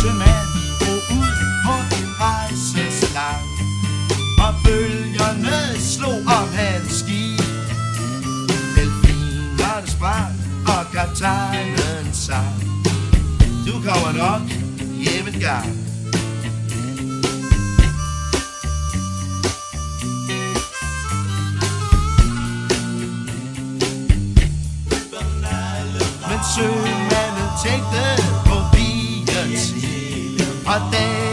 sømand drog ud på en rejse så lang Og bølgerne slog om hans ski Delfinerne sprang og kaptajnen sang. Du kommer nok hjem en gang. Men sømanden tænkte på biens liv I think